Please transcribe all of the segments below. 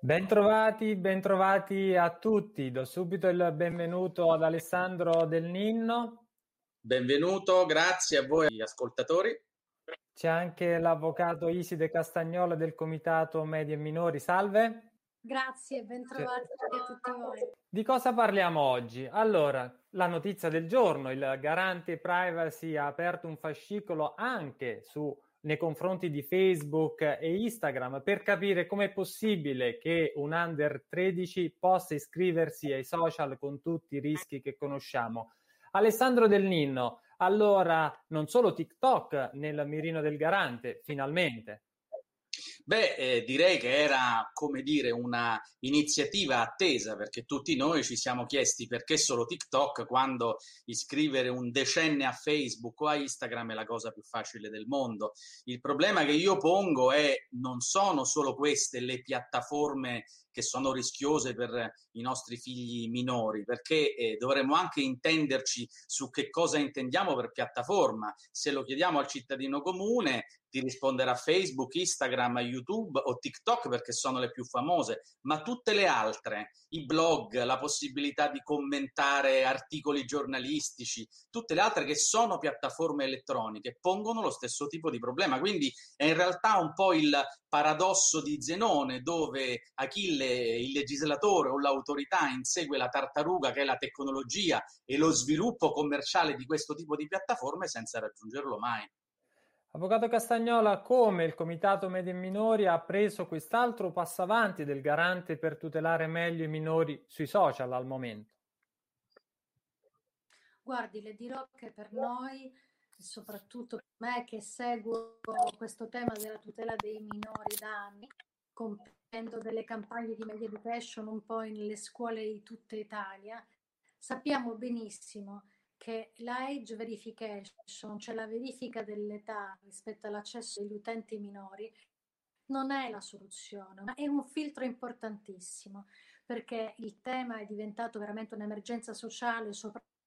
Bentrovati, bentrovati a tutti. Do subito il benvenuto ad Alessandro Del Ninno. Benvenuto, grazie a voi ascoltatori. C'è anche l'avvocato Iside Castagnola del Comitato Medi e Minori. Salve. Grazie, bentrovati a tutti voi. Di cosa parliamo oggi? Allora, la notizia del giorno, il garante privacy ha aperto un fascicolo anche su nei confronti di Facebook e Instagram per capire com'è possibile che un under 13 possa iscriversi ai social con tutti i rischi che conosciamo. Alessandro Del Ninno, allora non solo TikTok nel mirino del garante, finalmente. Beh, eh, direi che era, come dire, una iniziativa attesa perché tutti noi ci siamo chiesti perché solo TikTok quando iscrivere un decenne a Facebook o a Instagram è la cosa più facile del mondo. Il problema che io pongo è non sono solo queste le piattaforme che sono rischiose per i nostri figli minori, perché eh, dovremmo anche intenderci su che cosa intendiamo per piattaforma. Se lo chiediamo al cittadino comune, ti risponderà Facebook, Instagram, YouTube o TikTok perché sono le più famose, ma tutte le altre, i blog, la possibilità di commentare articoli giornalistici, tutte le altre che sono piattaforme elettroniche pongono lo stesso tipo di problema. Quindi è in realtà un po' il paradosso di Zenone dove Achille il legislatore o l'autorità insegue la tartaruga che è la tecnologia e lo sviluppo commerciale di questo tipo di piattaforme senza raggiungerlo mai. Avvocato Castagnola, come il Comitato Media e Minori ha preso quest'altro passo avanti del garante per tutelare meglio i minori sui social al momento? Guardi, le dirò che per noi, soprattutto per me che seguo questo tema della tutela dei minori da anni, compiendo delle campagne di media education un po' nelle scuole di tutta Italia, sappiamo benissimo che la age verification, cioè la verifica dell'età rispetto all'accesso degli utenti minori, non è la soluzione, ma è un filtro importantissimo perché il tema è diventato veramente un'emergenza sociale, soprattutto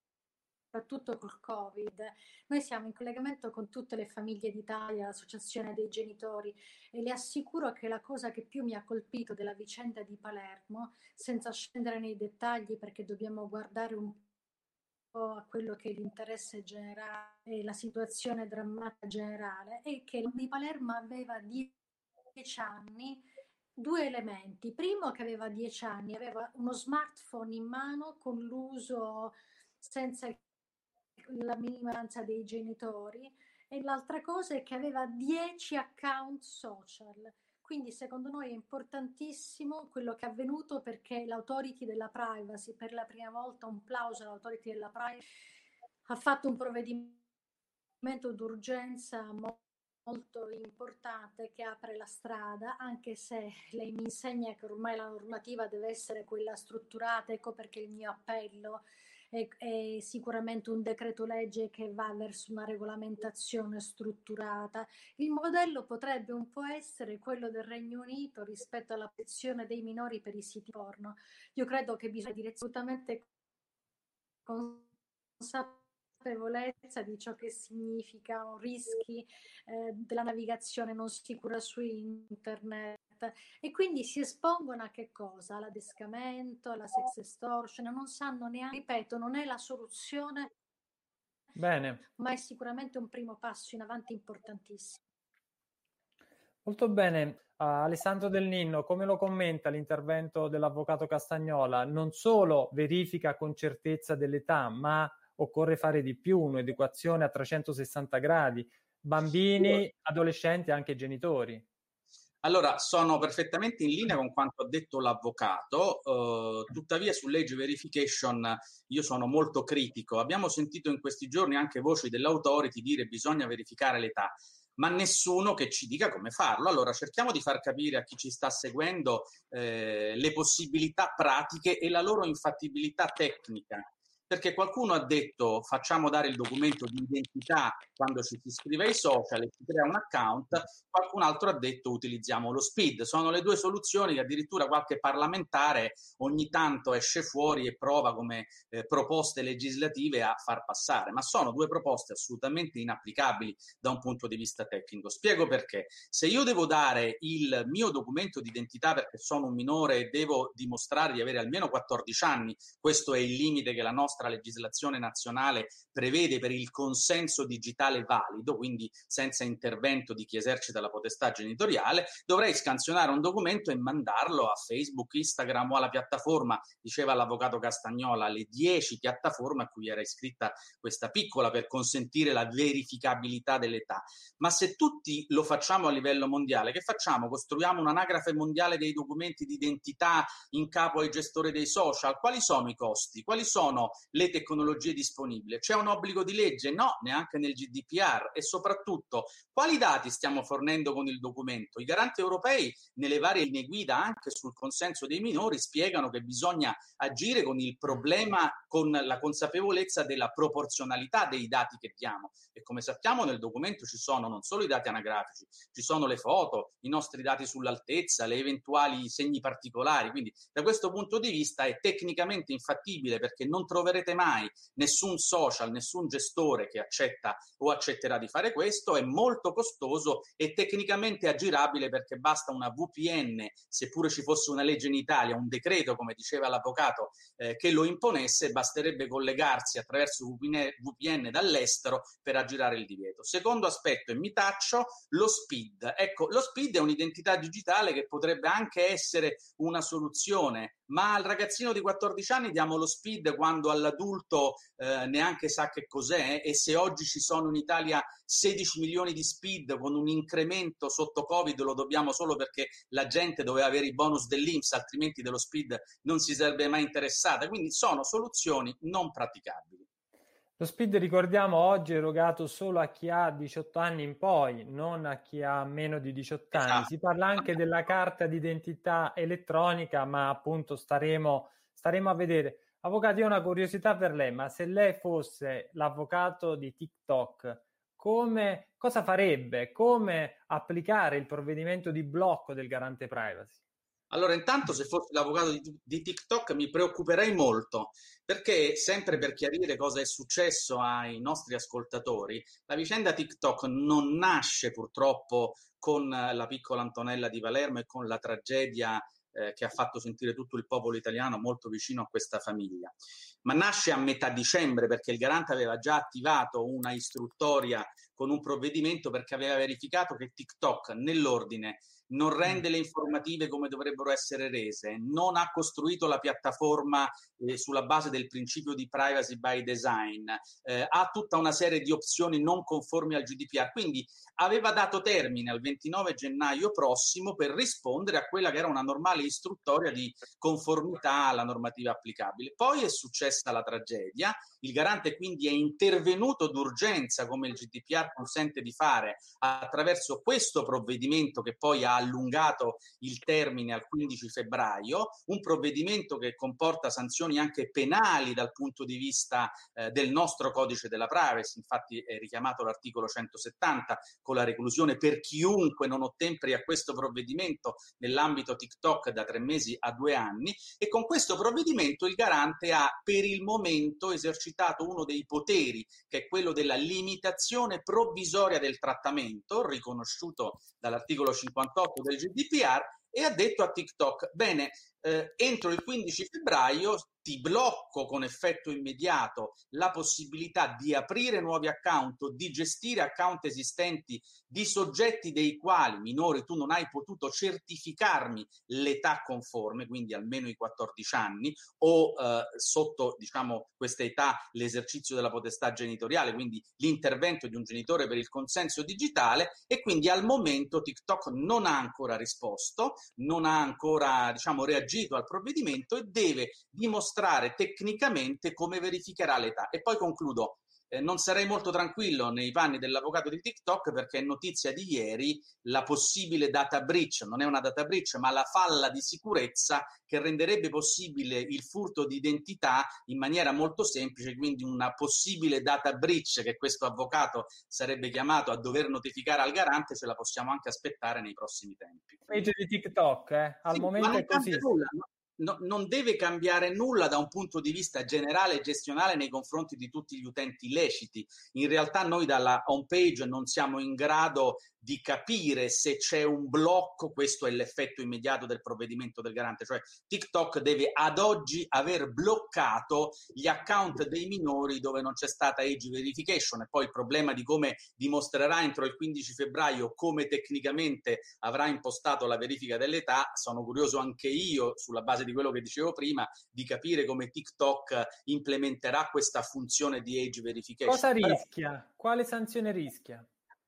soprattutto col Covid. Noi siamo in collegamento con tutte le famiglie d'Italia, l'associazione dei genitori e le assicuro che la cosa che più mi ha colpito della vicenda di Palermo, senza scendere nei dettagli perché dobbiamo guardare un po' a quello che è l'interesse generale e la situazione drammatica generale, è che di Palermo aveva dieci anni due elementi. Primo che aveva dieci anni, aveva uno smartphone in mano con l'uso senza il la minoranza dei genitori e l'altra cosa è che aveva 10 account social. Quindi secondo noi è importantissimo quello che è avvenuto perché l'autority della privacy, per la prima volta un plauso all'autority della privacy, ha fatto un provvedimento d'urgenza molto importante che apre la strada, anche se lei mi insegna che ormai la normativa deve essere quella strutturata, ecco perché il mio appello è, è sicuramente un decreto legge che va verso una regolamentazione strutturata. Il modello potrebbe un po' essere quello del Regno Unito rispetto alla protezione dei minori per i siti porno. Io credo che bisogna dire assolutamente consapevolezza di ciò che significano rischi eh, della navigazione non sicura su internet e quindi si espongono a che cosa? All'adescamento, alla sex extortion, non sanno neanche, ripeto, non è la soluzione, bene. ma è sicuramente un primo passo in avanti importantissimo. Molto bene. Uh, Alessandro Del Ninno, come lo commenta l'intervento dell'avvocato Castagnola? Non solo verifica con certezza dell'età, ma occorre fare di più, un'educazione a 360 gradi, bambini, adolescenti e anche genitori. Allora, sono perfettamente in linea con quanto ha detto l'avvocato, uh, tuttavia sull'age verification io sono molto critico. Abbiamo sentito in questi giorni anche voci dell'autority dire bisogna verificare l'età, ma nessuno che ci dica come farlo. Allora, cerchiamo di far capire a chi ci sta seguendo eh, le possibilità pratiche e la loro infattibilità tecnica perché qualcuno ha detto facciamo dare il documento di identità quando ci si iscrive ai social e si crea un account, qualcun altro ha detto utilizziamo lo SPID. Sono le due soluzioni che addirittura qualche parlamentare ogni tanto esce fuori e prova come eh, proposte legislative a far passare, ma sono due proposte assolutamente inapplicabili da un punto di vista tecnico. Spiego perché. Se io devo dare il mio documento di identità perché sono un minore e devo dimostrare di avere almeno 14 anni, questo è il limite che la nostra legislazione nazionale prevede per il consenso digitale valido, quindi senza intervento di chi esercita la potestà genitoriale, dovrei scansionare un documento e mandarlo a Facebook, Instagram o alla piattaforma, diceva l'avvocato Castagnola, le 10 piattaforme a cui era iscritta questa piccola per consentire la verificabilità dell'età. Ma se tutti lo facciamo a livello mondiale, che facciamo? Costruiamo un'anagrafe mondiale dei documenti di identità in capo ai gestori dei social? Quali sono i costi? Quali sono le tecnologie disponibili? C'è un obbligo di legge? No, neanche nel GDPR. E soprattutto, quali dati stiamo fornendo con il documento? I garanti europei, nelle varie linee guida anche sul consenso dei minori, spiegano che bisogna agire con il problema, con la consapevolezza della proporzionalità dei dati che diamo. E come sappiamo nel documento ci sono non solo i dati anagrafici, ci sono le foto, i nostri dati sull'altezza, le eventuali segni particolari. Quindi da questo punto di vista è tecnicamente infattibile perché non troverete mai nessun social, nessun gestore che accetta o accetterà di fare questo, è molto costoso e tecnicamente aggirabile perché basta una VPN, seppure ci fosse una legge in Italia, un decreto, come diceva l'avvocato, eh, che lo imponesse, basterebbe collegarsi attraverso VPN, VPN dall'estero per aggirare il divieto. Secondo aspetto, e mi taccio, lo SPID. Ecco, lo SPID è un'identità digitale che potrebbe anche essere una soluzione ma al ragazzino di 14 anni diamo lo speed quando all'adulto eh, neanche sa che cos'è e se oggi ci sono in Italia 16 milioni di speed con un incremento sotto Covid lo dobbiamo solo perché la gente doveva avere i bonus dell'Inps, altrimenti dello speed non si sarebbe mai interessata. Quindi sono soluzioni non praticabili. Lo SPID, ricordiamo, oggi è erogato solo a chi ha 18 anni in poi, non a chi ha meno di 18 anni. Esatto. Si parla anche della carta d'identità elettronica, ma appunto staremo, staremo a vedere. Avvocato, io ho una curiosità per lei, ma se lei fosse l'avvocato di TikTok, come, cosa farebbe? Come applicare il provvedimento di blocco del garante privacy? Allora, intanto se fossi l'avvocato di, di, TikTok mi preoccuperei molto, perché sempre per chiarire cosa è successo ai nostri ascoltatori, la vicenda TikTok non nasce purtroppo con la piccola Antonella di Palermo e con la tragedia eh, che ha fatto sentire tutto il popolo italiano molto vicino a questa famiglia, ma nasce a metà dicembre perché il garante aveva già attivato una istruttoria con un provvedimento perché aveva verificato che TikTok nell'ordine non rende le informative come dovrebbero essere rese, non ha costruito la piattaforma eh, sulla base del principio di privacy by design, eh, ha tutta una serie di opzioni non conformi al GDPR, quindi aveva dato termine al 29 gennaio prossimo per rispondere a quella che era una normale istruttoria di conformità alla normativa applicabile. Poi è successa la tragedia, il garante quindi è intervenuto d'urgenza come il GDPR consente di fare attraverso questo provvedimento che poi ha allungato il termine al 15 febbraio, un provvedimento che comporta sanzioni anche penali dal punto di vista eh, del nostro codice della privacy, infatti è richiamato l'articolo 170 con la reclusione per chiunque non ottemperi a questo provvedimento nell'ambito TikTok da tre mesi a due anni. E con questo provvedimento il garante ha per il momento esercitato uno dei poteri che è quello della limitazione provvisoria del trattamento riconosciuto dall'articolo 58 del GDPR e ha detto a TikTok, bene, eh, entro il 15 febbraio ti blocco con effetto immediato la possibilità di aprire nuovi account o di gestire account esistenti di soggetti dei quali minori tu non hai potuto certificarmi l'età conforme, quindi almeno i 14 anni o eh, sotto diciamo questa età l'esercizio della potestà genitoriale, quindi l'intervento di un genitore per il consenso digitale e quindi al momento TikTok non ha ancora risposto, non ha ancora diciamo reagito al provvedimento e deve dimostrare tecnicamente come verificherà l'età. E poi concludo eh, non sarei molto tranquillo nei panni dell'avvocato di TikTok perché è notizia di ieri la possibile data breach, non è una data breach, ma la falla di sicurezza che renderebbe possibile il furto di identità in maniera molto semplice, quindi una possibile data breach che questo avvocato sarebbe chiamato a dover notificare al garante, ce la possiamo anche aspettare nei prossimi tempi. Page di TikTok, eh? al sì, momento è così. Nulla, no? no, non deve cambiare nulla da un punto di vista generale e gestionale nei confronti di tutti gli utenti leciti. In realtà noi dalla home page non siamo in grado di capire se c'è un blocco, questo è l'effetto immediato del provvedimento del garante, cioè TikTok deve ad oggi aver bloccato gli account dei minori dove non c'è stata age verification e poi il problema di come dimostrerà entro il 15 febbraio come tecnicamente avrà impostato la verifica dell'età, sono curioso anche io sulla base di quello che dicevo prima di capire come TikTok implementerà questa funzione di age verification. Cosa rischia? Quale sanzione rischia?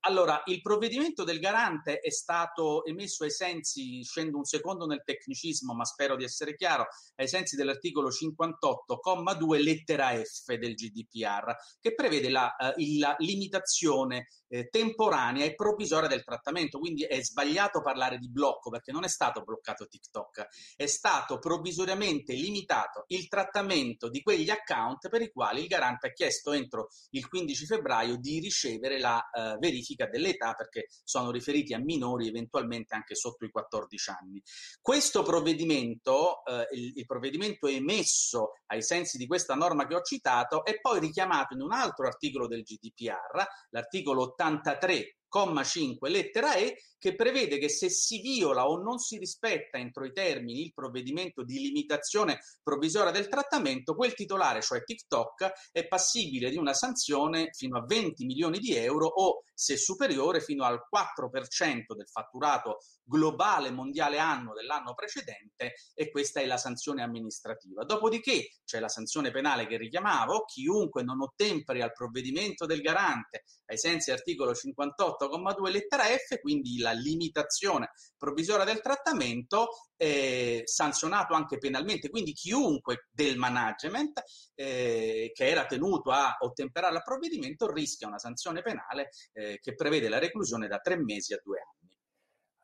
Allora, il provvedimento del garante è stato emesso ai sensi, scendo un secondo nel tecnicismo, ma spero di essere chiaro, ai sensi dell'articolo 58,2 lettera F del GDPR, che prevede la, uh, la limitazione eh, temporanea e provvisoria del trattamento. Quindi è sbagliato parlare di blocco perché non è stato bloccato TikTok, è stato provvisoriamente limitato il trattamento di quegli account per i quali il garante ha chiesto entro il 15 febbraio di ricevere la eh, verifica dell'età perché sono riferiti a minori eventualmente anche sotto i 14 anni. Questo provvedimento, eh, il, il provvedimento emesso ai sensi di questa norma che ho citato, è poi richiamato in un altro articolo del GDPR, l'articolo 80 83,5 lettera E che prevede che se si viola o non si rispetta entro i termini il provvedimento di limitazione provvisoria del trattamento, quel titolare, cioè TikTok, è passibile di una sanzione fino a 20 milioni di euro o, se superiore, fino al 4% del fatturato globale mondiale anno dell'anno precedente e questa è la sanzione amministrativa. Dopodiché c'è la sanzione penale che richiamavo, chiunque non ottemperi al provvedimento del garante ai sensi articolo 58 8,2 lettera F, quindi la limitazione provvisoria del trattamento, eh, sanzionato anche penalmente, quindi chiunque del management eh, che era tenuto a ottemperare al provvedimento rischia una sanzione penale eh, che prevede la reclusione da tre mesi a due anni.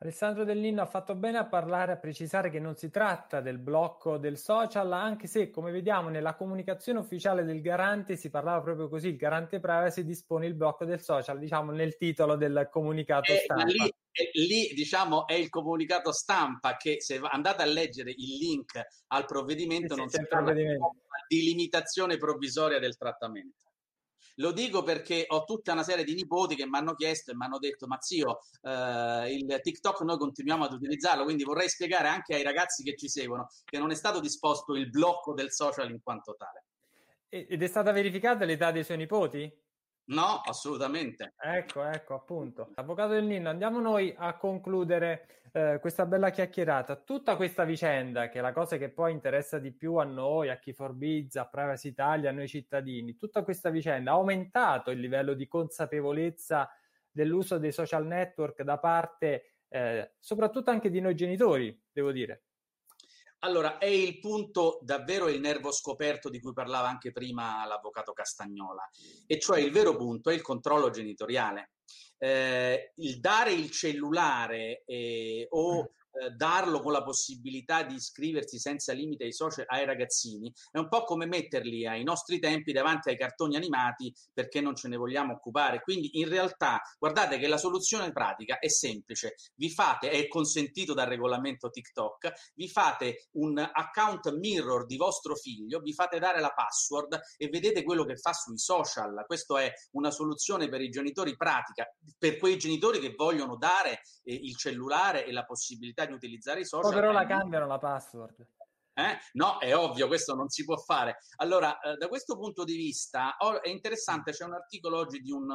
Alessandro Del Nino ha fatto bene a parlare, a precisare che non si tratta del blocco del social, anche se, come vediamo, nella comunicazione ufficiale del garante si parlava proprio così, il garante privacy dispone il blocco del social, diciamo nel titolo del comunicato eh, stampa. Lì, eh, lì, diciamo, è il comunicato stampa che se andate a leggere il link al provvedimento sì, non si parla di limitazione provvisoria del trattamento. Lo dico perché ho tutta una serie di nipoti che mi hanno chiesto e mi hanno detto: Ma zio, eh, il TikTok noi continuiamo ad utilizzarlo, quindi vorrei spiegare anche ai ragazzi che ci seguono che non è stato disposto il blocco del social in quanto tale. Ed è stata verificata l'età dei suoi nipoti? No, assolutamente. Ecco, ecco, appunto. Avvocato del Nino, andiamo noi a concludere eh, questa bella chiacchierata. Tutta questa vicenda, che è la cosa che poi interessa di più a noi, a chi forbizza, a Privacy Italia, a noi cittadini, tutta questa vicenda ha aumentato il livello di consapevolezza dell'uso dei social network da parte eh, soprattutto anche di noi genitori, devo dire. Allora, è il punto davvero il nervo scoperto di cui parlava anche prima l'avvocato Castagnola, e cioè il vero punto è il controllo genitoriale. Eh, il dare il cellulare eh, o eh, darlo con la possibilità di iscriversi senza limite ai social ai ragazzini è un po' come metterli ai nostri tempi davanti ai cartoni animati perché non ce ne vogliamo occupare. Quindi in realtà guardate che la soluzione pratica è semplice. Vi fate, è consentito dal regolamento TikTok, vi fate un account mirror di vostro figlio, vi fate dare la password e vedete quello che fa sui social. Questa è una soluzione per i genitori pratica, per quei genitori che vogliono dare eh, il cellulare e la possibilità possibilità di utilizzare i social. Poi però la cambiano la password. Eh? No, è ovvio, questo non si può fare. Allora, eh, da questo punto di vista, oh, è interessante, c'è un articolo oggi di un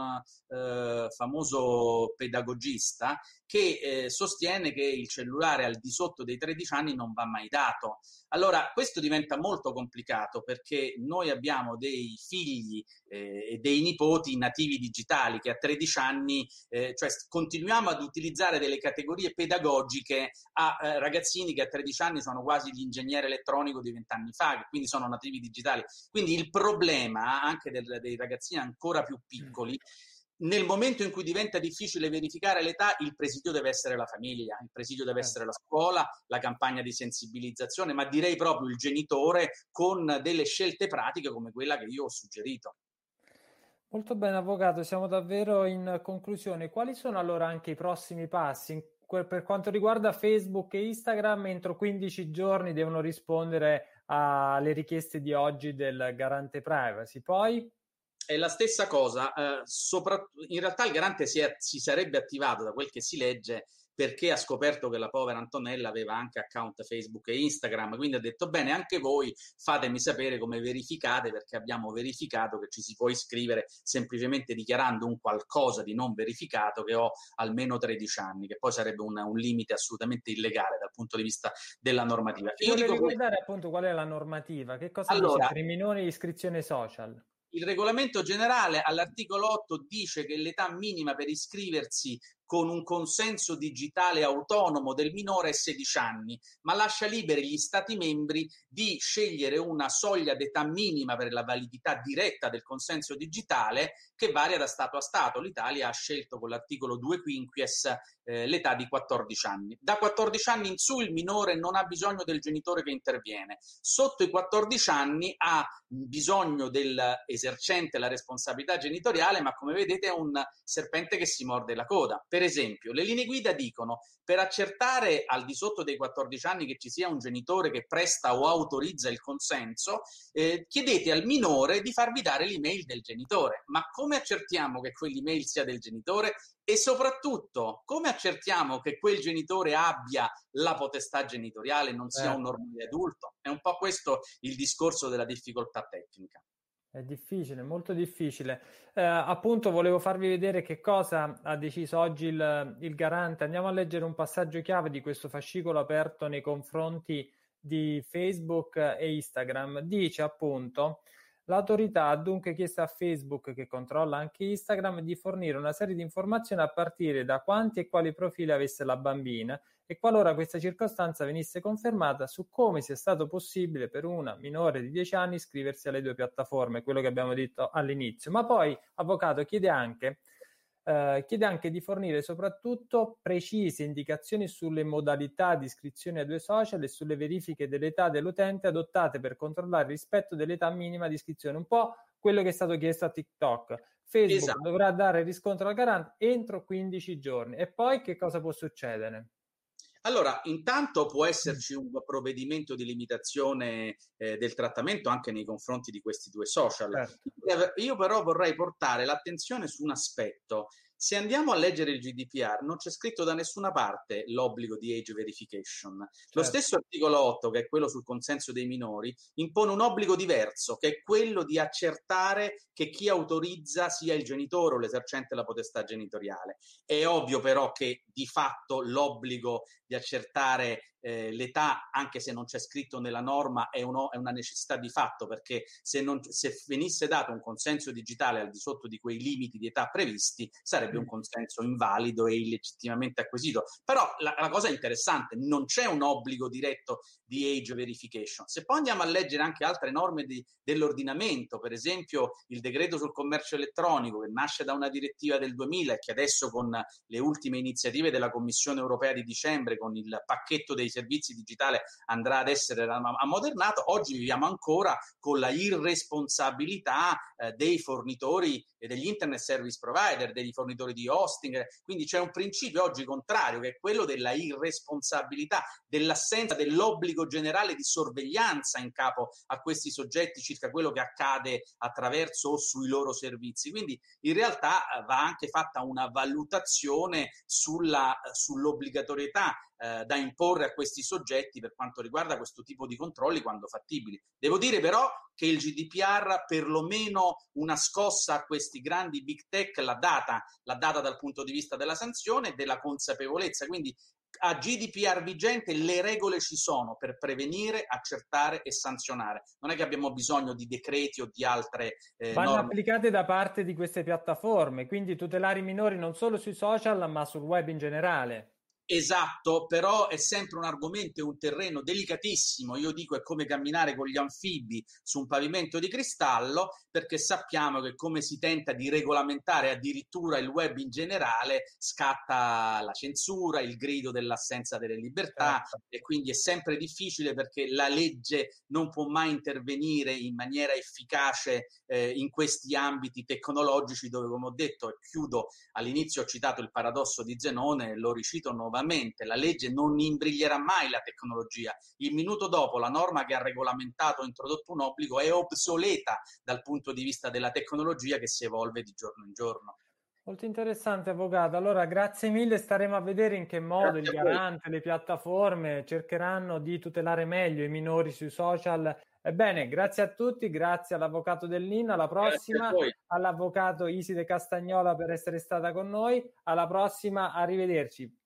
eh, famoso pedagogista che eh, sostiene che il cellulare al di sotto dei 13 anni non va mai dato. Allora, questo diventa molto complicato perché noi abbiamo dei figli eh, e dei nipoti nativi digitali che a 13 anni, eh, cioè continuiamo ad utilizzare delle categorie pedagogiche a eh, ragazzini che a 13 anni sono quasi banchiere elettronico di vent'anni fa, che quindi sono nativi digitali. Quindi il problema anche del, dei ragazzini ancora più piccoli nel momento in cui diventa difficile verificare l'età, il presidio deve essere la famiglia, il presidio deve essere la scuola, la campagna di sensibilizzazione, ma direi proprio il genitore con delle scelte pratiche come quella che io ho suggerito. Molto bene, avvocato, siamo davvero in conclusione. Quali sono allora anche i prossimi passi? Per quanto riguarda Facebook e Instagram, entro 15 giorni devono rispondere alle richieste di oggi del garante privacy. Poi è la stessa cosa, eh, in realtà il garante si, è, si, sarebbe attivato da quel che si legge perché ha scoperto che la povera Antonella aveva anche account Facebook e Instagram, quindi ha detto bene anche voi fatemi sapere come verificate perché abbiamo verificato che ci si può iscrivere semplicemente dichiarando un qualcosa di non verificato che ho almeno 13 anni, che poi sarebbe un, un limite assolutamente illegale dal punto di vista della normativa. Io dico ricordare appunto qual è la normativa, che cosa allora, dice per i minori iscrizione social? Il regolamento generale all'articolo 8 dice che l'età minima per iscriversi con un consenso digitale autonomo del minore è 16 anni, ma lascia liberi gli Stati membri di scegliere una soglia d'età minima per la validità diretta del consenso digitale che varia da Stato a Stato. L'Italia ha scelto con l'articolo 2 quinquies eh, l'età di 14 anni. Da 14 anni in su il minore non ha bisogno del genitore che interviene. Sotto i 14 anni ha bisogno dell'esercente la responsabilità genitoriale, ma come vedete è un serpente che si morde la coda. Per esempio, le linee guida dicono per accertare al di sotto dei 14 anni che ci sia un genitore che presta o autorizza il consenso, eh, chiedete al minore di farvi dare l'email del genitore. Ma come accertiamo che quell'email sia del genitore? E soprattutto, come accertiamo che quel genitore abbia la potestà genitoriale e non sia un certo. normale adulto? È un po' questo il discorso della difficoltà tecnica. È difficile, molto difficile. Eh, appunto, volevo farvi vedere che cosa ha deciso oggi il, il, garante. Andiamo a leggere un passaggio chiave di questo fascicolo aperto nei confronti di Facebook e Instagram. Dice appunto L'autorità ha dunque chiesto a Facebook, che controlla anche Instagram, di fornire una serie di informazioni a partire da quanti e quali profili avesse la bambina e qualora questa circostanza venisse confermata su come sia stato possibile per una minore di 10 anni iscriversi alle due piattaforme, quello che abbiamo detto all'inizio. Ma poi, avvocato, chiede anche eh, chiede anche di fornire soprattutto precise indicazioni sulle modalità di iscrizione ai due social e sulle verifiche dell'età dell'utente adottate per controllare il rispetto dell'età minima di iscrizione, un po' quello che è stato chiesto a TikTok. Facebook esatto. dovrà dare riscontro al garante entro 15 giorni. E poi che cosa può succedere? Allora, intanto può esserci un provvedimento di limitazione eh, del trattamento anche nei confronti di questi due social. Certo. Io però vorrei portare l'attenzione su un aspetto se andiamo a leggere il GDPR, non c'è scritto da nessuna parte l'obbligo di age verification. Certo. Lo stesso articolo 8, che è quello sul consenso dei minori, impone un obbligo diverso, che è quello di accertare che chi autorizza sia il genitore o l'esercente della potestà genitoriale. È ovvio però che di fatto l'obbligo di accertare eh, l'età, anche se non c'è scritto nella norma, è, uno, è una necessità di fatto, perché se, non, se, venisse dato un consenso digitale al di sotto di quei limiti di età previsti, sarebbe un mm. consenso invalido e illegittimamente acquisito. Però la, la cosa interessante, non c'è un obbligo diretto di age verification. Se poi andiamo a leggere anche altre norme di, dell'ordinamento, per esempio il decreto sul commercio elettronico, che nasce da una direttiva del 2000 e che adesso con le ultime iniziative della Commissione europea di dicembre, con il pacchetto dei servizi digitali andrà ad essere ammodernato, oggi viviamo ancora con la irresponsabilità eh, dei fornitori e degli internet service provider, degli fornitori di hosting, quindi c'è un principio oggi contrario che è quello della irresponsabilità, dell'assenza dell'obbligo generale di sorveglianza in capo a questi soggetti circa quello che accade attraverso o sui loro servizi. Quindi in realtà eh, va anche fatta una valutazione sulla, sull'obbligatorietà eh, da imporre a questi soggetti per quanto riguarda questo tipo di controlli quando fattibili. Devo dire però che il GDPR perlomeno una scossa a questi grandi big tech l'ha data, l'ha data dal punto di vista della sanzione e della consapevolezza. Quindi a GDPR vigente le regole ci sono per prevenire, accertare e sanzionare. Non è che abbiamo bisogno di decreti o di altre eh, Vanno norme. applicate da parte di queste piattaforme, quindi tutelare i minori non solo sui social ma sul web in generale. Esatto, però è sempre un argomento e un terreno delicatissimo. Io dico è come camminare con gli anfibi su un pavimento di cristallo, perché sappiamo che come si tenta di regolamentare addirittura il web in generale, scatta la censura, il grido dell'assenza delle libertà certo. e quindi è sempre difficile perché la legge non può mai intervenire in maniera efficace eh, in questi ambiti tecnologici dove, come ho detto, e chiudo all'inizio ho citato il paradosso di Zenone, lo ricito nuovamente la legge non imbriglierà mai la tecnologia. Il minuto dopo la norma che ha regolamentato o introdotto un obbligo è obsoleta dal punto di vista della tecnologia che si evolve di giorno in giorno. Molto interessante, avvocato. Allora, grazie mille. Staremo a vedere in che modo grazie il garante, le piattaforme cercheranno di tutelare meglio i minori sui social. Ebbene, grazie a tutti, grazie all'avvocato Dell'Inna, alla prossima, all'avvocato Iside Castagnola per essere stata con noi. Alla prossima, arrivederci.